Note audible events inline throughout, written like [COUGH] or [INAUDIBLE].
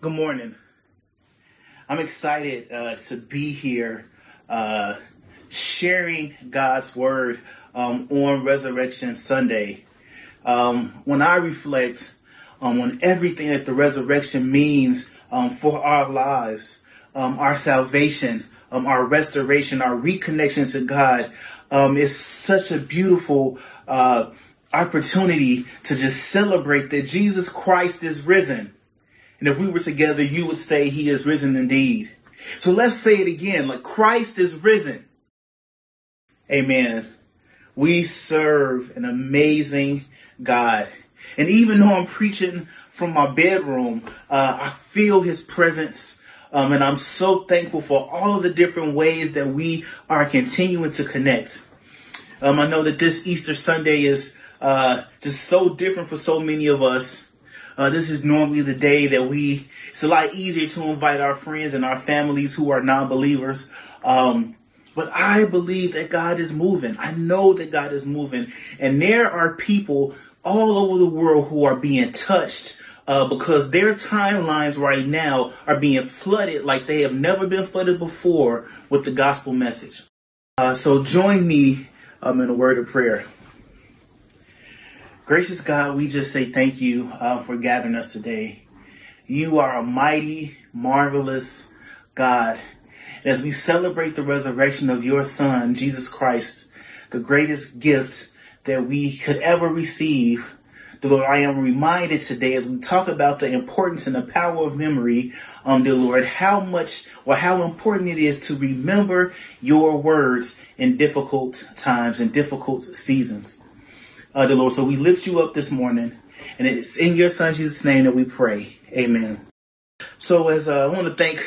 Good morning. I'm excited uh, to be here uh, sharing God's word um, on Resurrection Sunday. Um, when I reflect um, on everything that the resurrection means um, for our lives, um, our salvation, um, our restoration, our reconnection to God, it's such a beautiful uh, opportunity to just celebrate that Jesus Christ is risen. And if we were together, you would say he is risen indeed. So let's say it again, like Christ is risen. Amen. We serve an amazing God. And even though I'm preaching from my bedroom, uh, I feel his presence. Um, and I'm so thankful for all of the different ways that we are continuing to connect. Um, I know that this Easter Sunday is uh, just so different for so many of us. Uh, this is normally the day that we, it's a lot easier to invite our friends and our families who are non-believers. Um, but I believe that God is moving. I know that God is moving. And there are people all over the world who are being touched uh, because their timelines right now are being flooded like they have never been flooded before with the gospel message. Uh, so join me um, in a word of prayer. Gracious God, we just say thank you uh, for gathering us today. You are a mighty, marvelous God. And as we celebrate the resurrection of your Son, Jesus Christ, the greatest gift that we could ever receive, dear Lord, I am reminded today as we talk about the importance and the power of memory, um, dear Lord, how much or how important it is to remember your words in difficult times and difficult seasons uh, the Lord. So we lift you up this morning, and it's in your Son Jesus' name that we pray. Amen. So as uh, I want to thank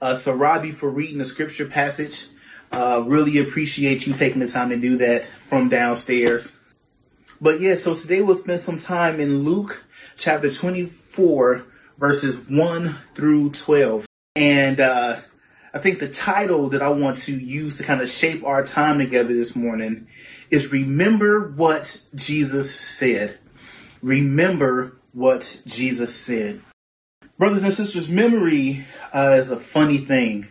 uh, Sarabi for reading the scripture passage. Uh, really appreciate you taking the time to do that from downstairs. But yeah, so today we'll spend some time in Luke chapter 24, verses 1 through 12. And uh, I think the title that I want to use to kind of shape our time together this morning is remember what Jesus said. Remember what Jesus said. Brothers and sisters, memory uh, is a funny thing.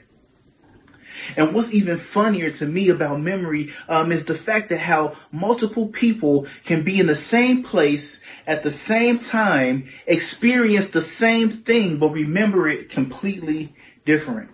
And what's even funnier to me about memory um, is the fact that how multiple people can be in the same place at the same time, experience the same thing, but remember it completely different.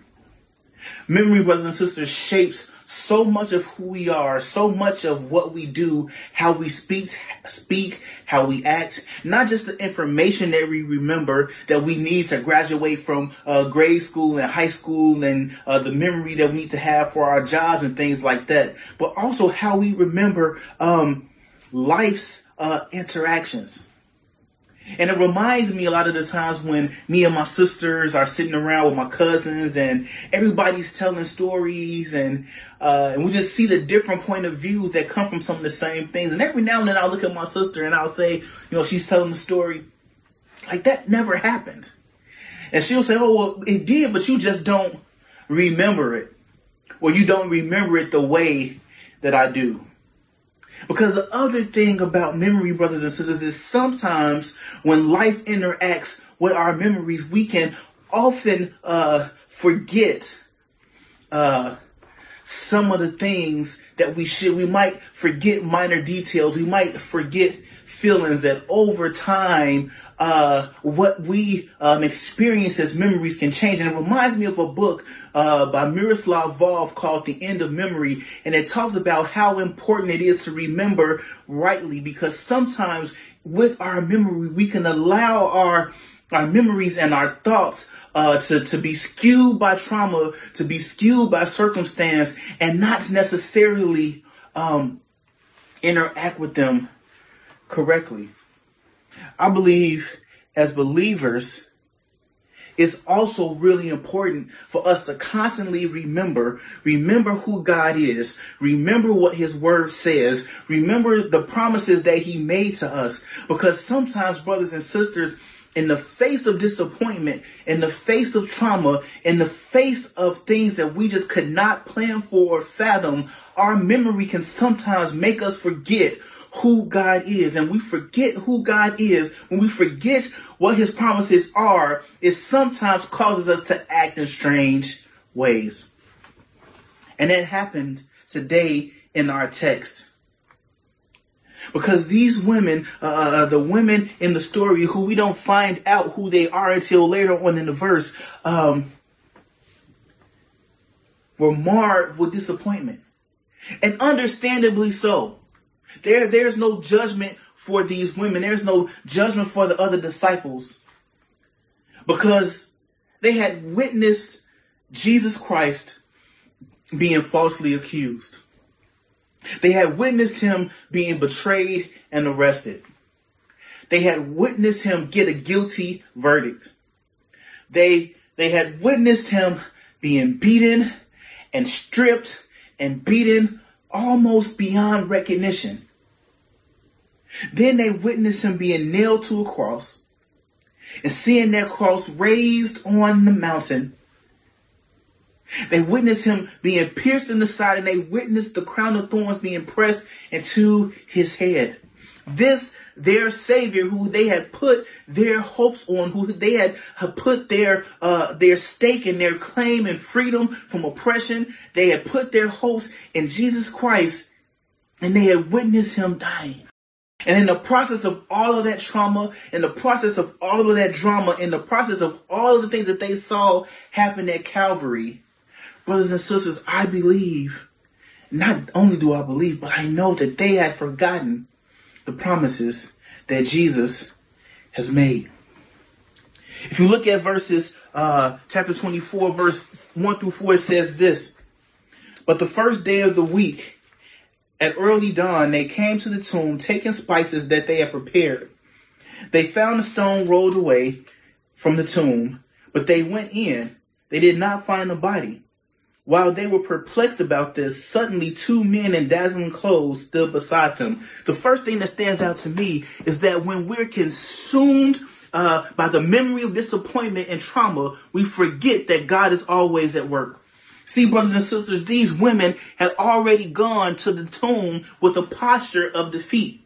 Memory, brothers and sisters, shapes so much of who we are, so much of what we do, how we speak, speak, how we act, not just the information that we remember that we need to graduate from uh, grade school and high school and uh, the memory that we need to have for our jobs and things like that, but also how we remember um, life's uh, interactions. And it reminds me a lot of the times when me and my sisters are sitting around with my cousins and everybody's telling stories and, uh, and we just see the different point of views that come from some of the same things. And every now and then I'll look at my sister and I'll say, you know, she's telling the story like that never happened. And she'll say, oh, well, it did, but you just don't remember it. Or you don't remember it the way that I do. Because the other thing about memory, brothers and sisters, is sometimes when life interacts with our memories, we can often uh, forget uh, some of the things that we should. We might forget minor details. We might forget feelings that over time, uh, what we um, experience as memories can change. And it reminds me of a book uh, by Miroslav Volf called The End of Memory. And it talks about how important it is to remember rightly because sometimes with our memory, we can allow our our memories and our thoughts uh, to, to be skewed by trauma, to be skewed by circumstance, and not necessarily um, interact with them correctly. I believe as believers, it's also really important for us to constantly remember, remember who God is, remember what his word says, remember the promises that he made to us. Because sometimes brothers and sisters, in the face of disappointment, in the face of trauma, in the face of things that we just could not plan for or fathom, our memory can sometimes make us forget who God is and we forget who God is, when we forget what his promises are, it sometimes causes us to act in strange ways. And that happened today in our text. Because these women, uh, uh, the women in the story who we don't find out who they are until later on in the verse, um, were marred with disappointment. And understandably so. There, there's no judgment for these women. There's no judgment for the other disciples. Because they had witnessed Jesus Christ being falsely accused. They had witnessed him being betrayed and arrested. They had witnessed him get a guilty verdict. They, they had witnessed him being beaten and stripped and beaten almost beyond recognition. Then they witnessed him being nailed to a cross and seeing that cross raised on the mountain they witnessed him being pierced in the side and they witnessed the crown of thorns being pressed into his head. This, their savior who they had put their hopes on, who they had put their, uh, their stake in their claim and freedom from oppression. They had put their hopes in Jesus Christ and they had witnessed him dying. And in the process of all of that trauma, in the process of all of that drama, in the process of all of the things that they saw happen at Calvary, Brothers and sisters, I believe, not only do I believe, but I know that they had forgotten the promises that Jesus has made. If you look at verses, uh, chapter 24, verse 1 through 4, it says this. But the first day of the week, at early dawn, they came to the tomb, taking spices that they had prepared. They found the stone rolled away from the tomb, but they went in. They did not find the body. While they were perplexed about this, suddenly two men in dazzling clothes stood beside them. The first thing that stands out to me is that when we're consumed uh, by the memory of disappointment and trauma, we forget that God is always at work. See, brothers and sisters, these women had already gone to the tomb with a posture of defeat.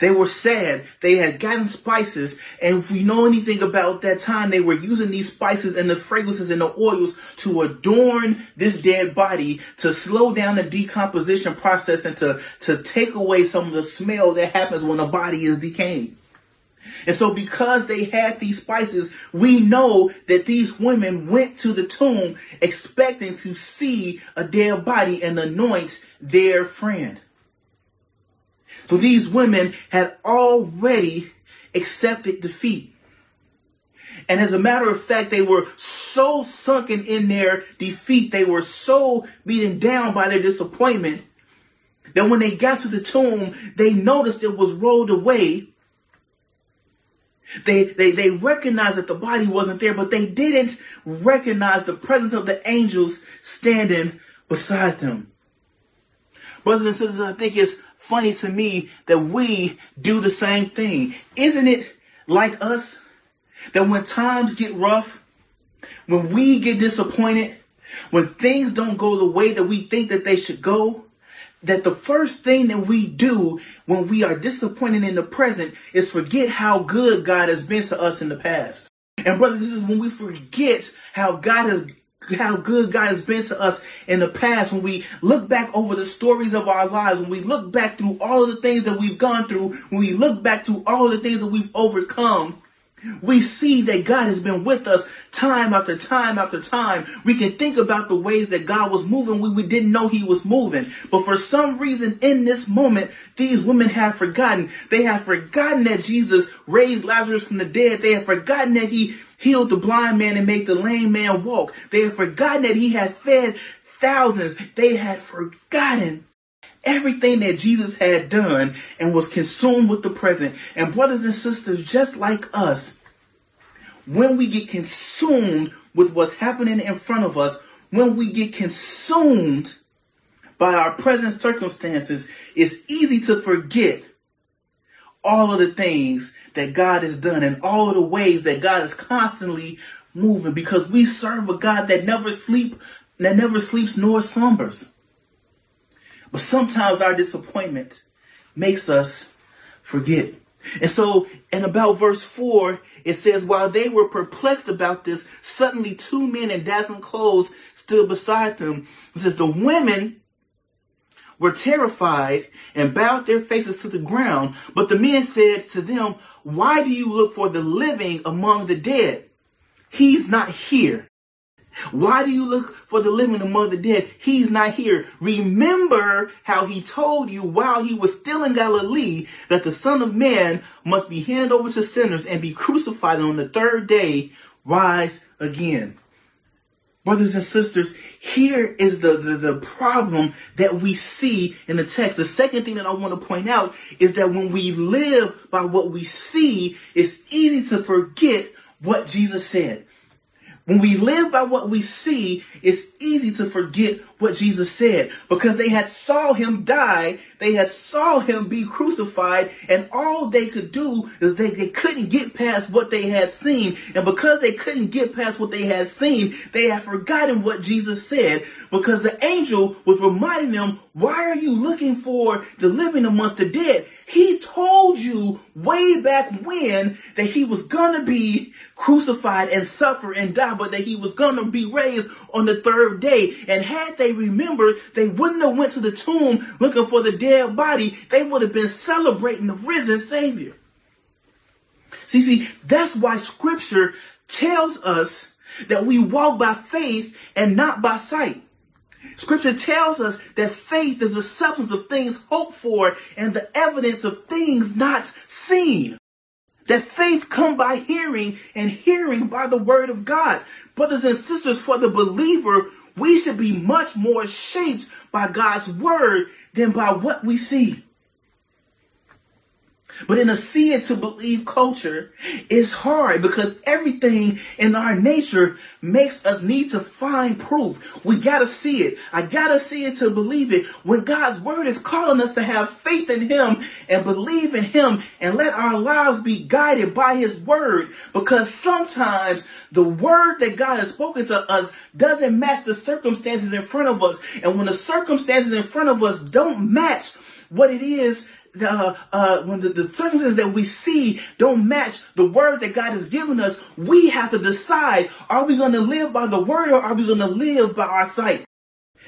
They were sad. They had gotten spices. And if we know anything about that time, they were using these spices and the fragrances and the oils to adorn this dead body, to slow down the decomposition process and to, to take away some of the smell that happens when a body is decaying. And so because they had these spices, we know that these women went to the tomb expecting to see a dead body and anoint their friend. So these women had already accepted defeat. And as a matter of fact, they were so sunken in their defeat, they were so beaten down by their disappointment that when they got to the tomb, they noticed it was rolled away. They, they, they recognized that the body wasn't there, but they didn't recognize the presence of the angels standing beside them. Brothers and sisters, I think it's funny to me that we do the same thing. Isn't it like us that when times get rough, when we get disappointed, when things don't go the way that we think that they should go, that the first thing that we do when we are disappointed in the present is forget how good God has been to us in the past. And brothers, this is when we forget how God has how good God has been to us in the past, when we look back over the stories of our lives, when we look back through all of the things that we've gone through, when we look back through all the things that we've overcome, we see that God has been with us time after time after time. We can think about the ways that God was moving when we didn't know he was moving. But for some reason in this moment, these women have forgotten. They have forgotten that Jesus raised Lazarus from the dead. They have forgotten that he healed the blind man and made the lame man walk. They have forgotten that he had fed thousands. They had forgotten everything that Jesus had done and was consumed with the present. And brothers and sisters, just like us, when we get consumed with what's happening in front of us, when we get consumed by our present circumstances, it's easy to forget all of the things that God has done and all of the ways that God is constantly moving because we serve a God that never sleep, that never sleeps nor slumbers. But sometimes our disappointment makes us forget. And so in about verse 4, it says, While they were perplexed about this, suddenly two men in dazzling clothes stood beside them. It says, The women were terrified and bowed their faces to the ground. But the men said to them, Why do you look for the living among the dead? He's not here. Why do you look for the living among the dead? He's not here. Remember how he told you while he was still in Galilee that the Son of Man must be handed over to sinners and be crucified and on the third day rise again. Brothers and sisters, here is the, the, the, problem that we see in the text. The second thing that I want to point out is that when we live by what we see, it's easy to forget what Jesus said. When we live by what we see, it's easy to forget what Jesus said because they had saw him die. They had saw him be crucified and all they could do is they, they couldn't get past what they had seen. And because they couldn't get past what they had seen, they had forgotten what Jesus said because the angel was reminding them, why are you looking for the living amongst the dead? He told you way back when that he was to be crucified and suffer and die, but that he was to be raised on the third day. And had they remembered, they wouldn't have went to the tomb looking for the dead body. They would have been celebrating the risen Savior. See, see, that's why scripture tells us that we walk by faith and not by sight. Scripture tells us that faith is the substance of things hoped for and the evidence of things not seen. That faith come by hearing and hearing by the word of God. Brothers and sisters, for the believer, we should be much more shaped by God's word than by what we see. But in a see it to believe culture, it's hard because everything in our nature makes us need to find proof. We gotta see it. I gotta see it to believe it. When God's word is calling us to have faith in Him and believe in Him and let our lives be guided by His word. Because sometimes the word that God has spoken to us doesn't match the circumstances in front of us. And when the circumstances in front of us don't match what it is the, uh, when the, the circumstances that we see don't match the word that God has given us, we have to decide, are we going to live by the word or are we going to live by our sight?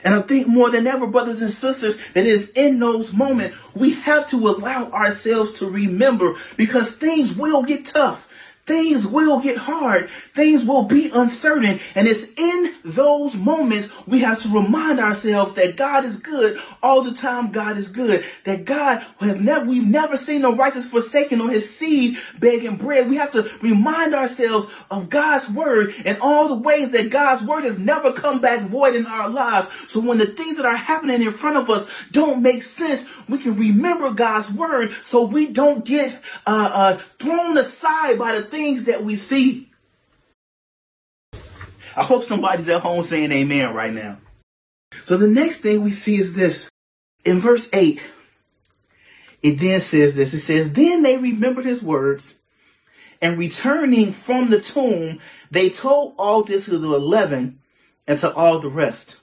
And I think more than ever, brothers and sisters, that is in those moments, we have to allow ourselves to remember because things will get tough. Things will get hard. Things will be uncertain. And it's in those moments we have to remind ourselves that God is good all the time. God is good. That God has never, we've never seen the righteous forsaken or his seed begging bread. We have to remind ourselves of God's word and all the ways that God's word has never come back void in our lives. So when the things that are happening in front of us don't make sense, we can remember God's word so we don't get uh, uh, thrown aside by the things things that we see. I hope somebody's at home saying amen right now. So the next thing we see is this. In verse 8, it then says this. It says, Then they remembered his words, and returning from the tomb, they told all this to the eleven and to all the rest.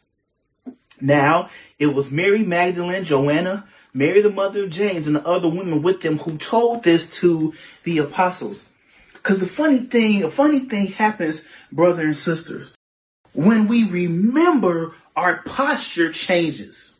Now it was Mary Magdalene, Joanna, Mary the mother of James, and the other women with them who told this to the apostles. Because the funny thing, a funny thing happens, brother and sisters. When we remember, our posture changes.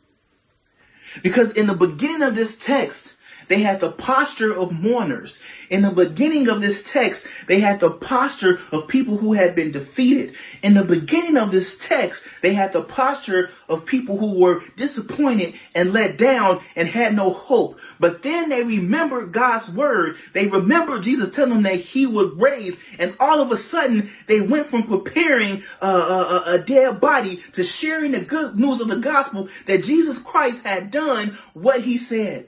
Because in the beginning of this text, they had the posture of mourners. In the beginning of this text, they had the posture of people who had been defeated. In the beginning of this text, they had the posture of people who were disappointed and let down and had no hope. But then they remembered God's word. They remembered Jesus telling them that he would raise. And all of a sudden, they went from preparing a, a, a dead body to sharing the good news of the gospel that Jesus Christ had done what he said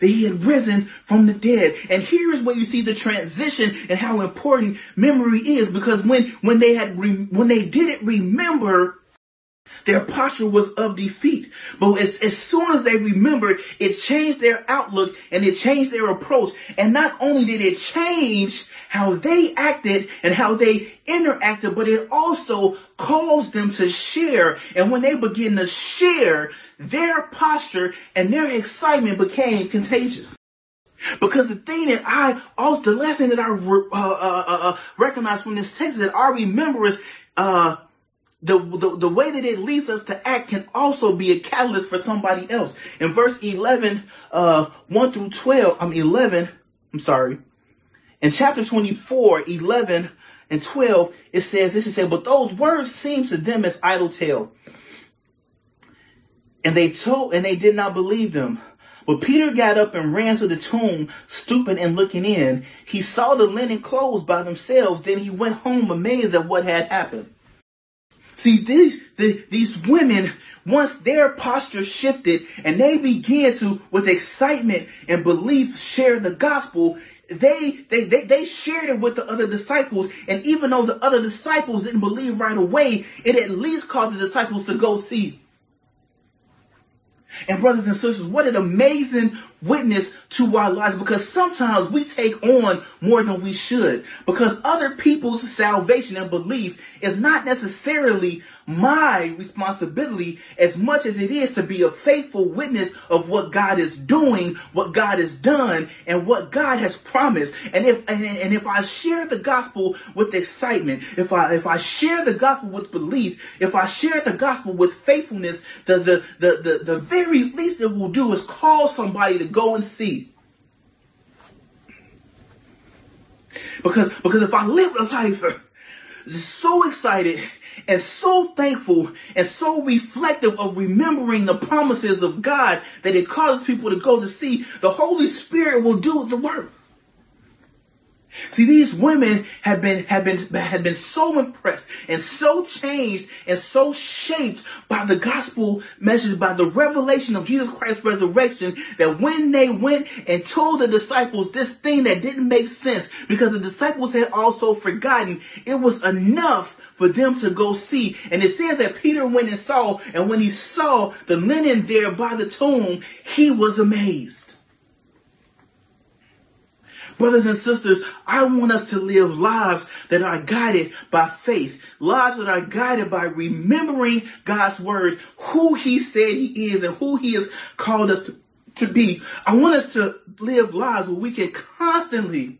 that he had risen from the dead. And here's where you see the transition and how important memory is because when, when they had, re, when they didn't remember their posture was of defeat. But as, as soon as they remembered, it changed their outlook and it changed their approach. And not only did it change how they acted and how they interacted, but it also caused them to share. And when they began to share, their posture and their excitement became contagious. Because the thing that I, the lesson that I uh, uh, uh, recognize from this text that I remember is uh, the, the, the way that it leads us to act can also be a catalyst for somebody else. In verse 11, uh, 1 through 12, I'm 11, I'm sorry. In chapter 24, 11 and 12, it says this, is said, but those words seemed to them as idle tale. And they told, and they did not believe them. But Peter got up and ran to the tomb, stooping and looking in. He saw the linen clothes by themselves. Then he went home amazed at what had happened. See, these, the, these women, once their posture shifted and they began to, with excitement and belief, share the gospel, they, they, they, they shared it with the other disciples. And even though the other disciples didn't believe right away, it at least caused the disciples to go see. And brothers and sisters, what an amazing witness to our lives because sometimes we take on more than we should because other people's salvation and belief is not necessarily my responsibility as much as it is to be a faithful witness of what God is doing, what God has done, and what God has promised. And if and, and if I share the gospel with excitement, if I if I share the gospel with belief, if I share the gospel with faithfulness, the the the the, the very least it will do is call somebody to go and see. Because because if I live a life so excited and so thankful and so reflective of remembering the promises of God that it causes people to go to see, the Holy Spirit will do the work. See, these women have been, have been, have been so impressed and so changed and so shaped by the gospel message, by the revelation of Jesus Christ's resurrection, that when they went and told the disciples this thing that didn't make sense, because the disciples had also forgotten, it was enough for them to go see. And it says that Peter went and saw, and when he saw the linen there by the tomb, he was amazed. Brothers and sisters, I want us to live lives that are guided by faith, lives that are guided by remembering God's word, who he said he is and who he has called us to, to be. I want us to live lives where we can constantly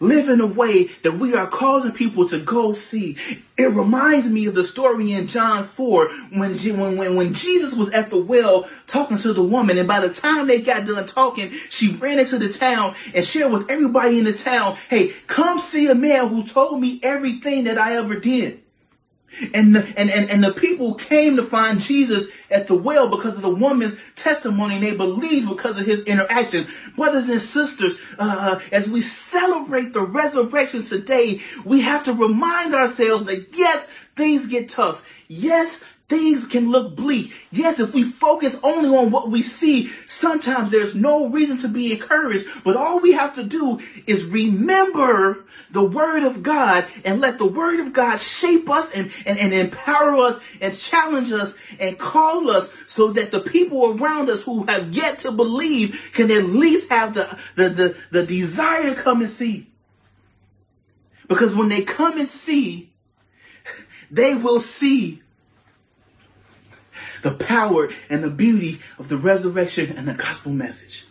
live in a way that we are causing people to go see. It reminds me of the story in John 4 when, when, when Jesus was at the well talking to the woman and by the time they got done talking, she ran into the town and shared with everybody in the town, hey, come see a man who told me everything that I ever did. And the, and, and, and the people came to find Jesus at the well because of the woman's testimony and they believed because of his interaction. Brothers and sisters, uh, as we celebrate the resurrection today, we have to remind ourselves that yes, things get tough. Yes, things can look bleak. Yes, if we focus only on what we see, sometimes there's no reason to be encouraged. But all we have to do is remember the word of God and let the word of God shape us and, and, and empower us and challenge us and call us so that the people around us who have yet to believe can at least have the, the, the, the desire to come and see. Because when they come and see, [LAUGHS] they will see the power and the beauty of the resurrection and the gospel message.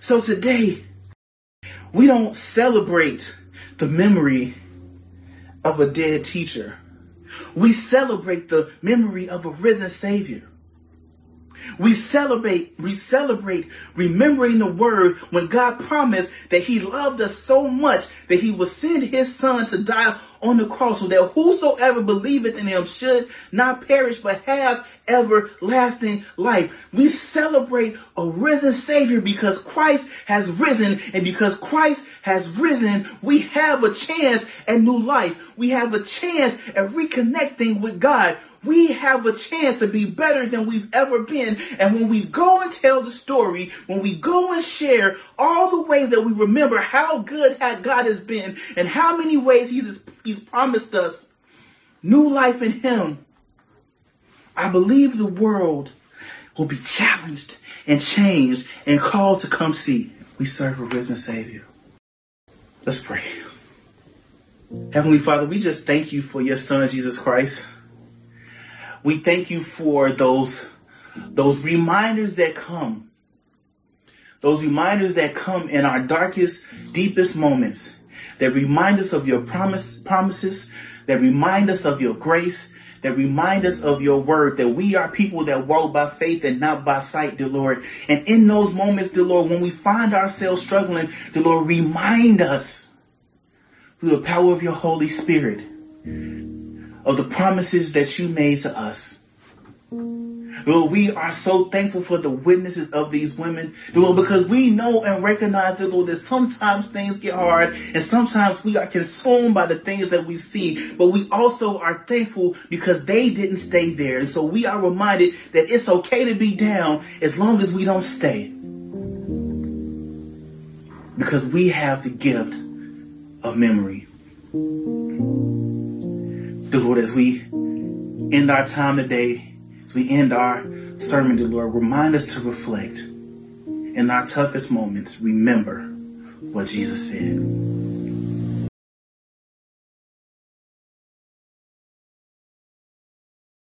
So today, we don't celebrate the memory of a dead teacher. We celebrate the memory of a risen savior. We celebrate, we celebrate remembering the word when God promised that he loved us so much that he would send his son to die on the cross so that whosoever believeth in him should not perish but have everlasting life. We celebrate a risen Savior because Christ has risen and because Christ has risen, we have a chance at new life. We have a chance at reconnecting with God. We have a chance to be better than we've ever been. And when we go and tell the story, when we go and share all the ways that we remember how good God has been and how many ways he's, he's promised us new life in him, I believe the world will be challenged and changed and called to come see. We serve a risen Savior. Let's pray. Heavenly Father, we just thank you for your Son, Jesus Christ. We thank you for those, those reminders that come. Those reminders that come in our darkest, deepest moments that remind us of your promise, promises, that remind us of your grace, that remind us of your word, that we are people that walk by faith and not by sight, dear Lord. And in those moments, dear Lord, when we find ourselves struggling, dear Lord, remind us through the power of your Holy Spirit of the promises that you made to us. Lord, we are so thankful for the witnesses of these women, Lord, because we know and recognize, Lord, that sometimes things get hard and sometimes we are consumed by the things that we see, but we also are thankful because they didn't stay there. And so we are reminded that it's okay to be down as long as we don't stay. Because we have the gift of memory. Dear Lord, as we end our time today, as we end our sermon, dear Lord, remind us to reflect in our toughest moments, remember what Jesus said.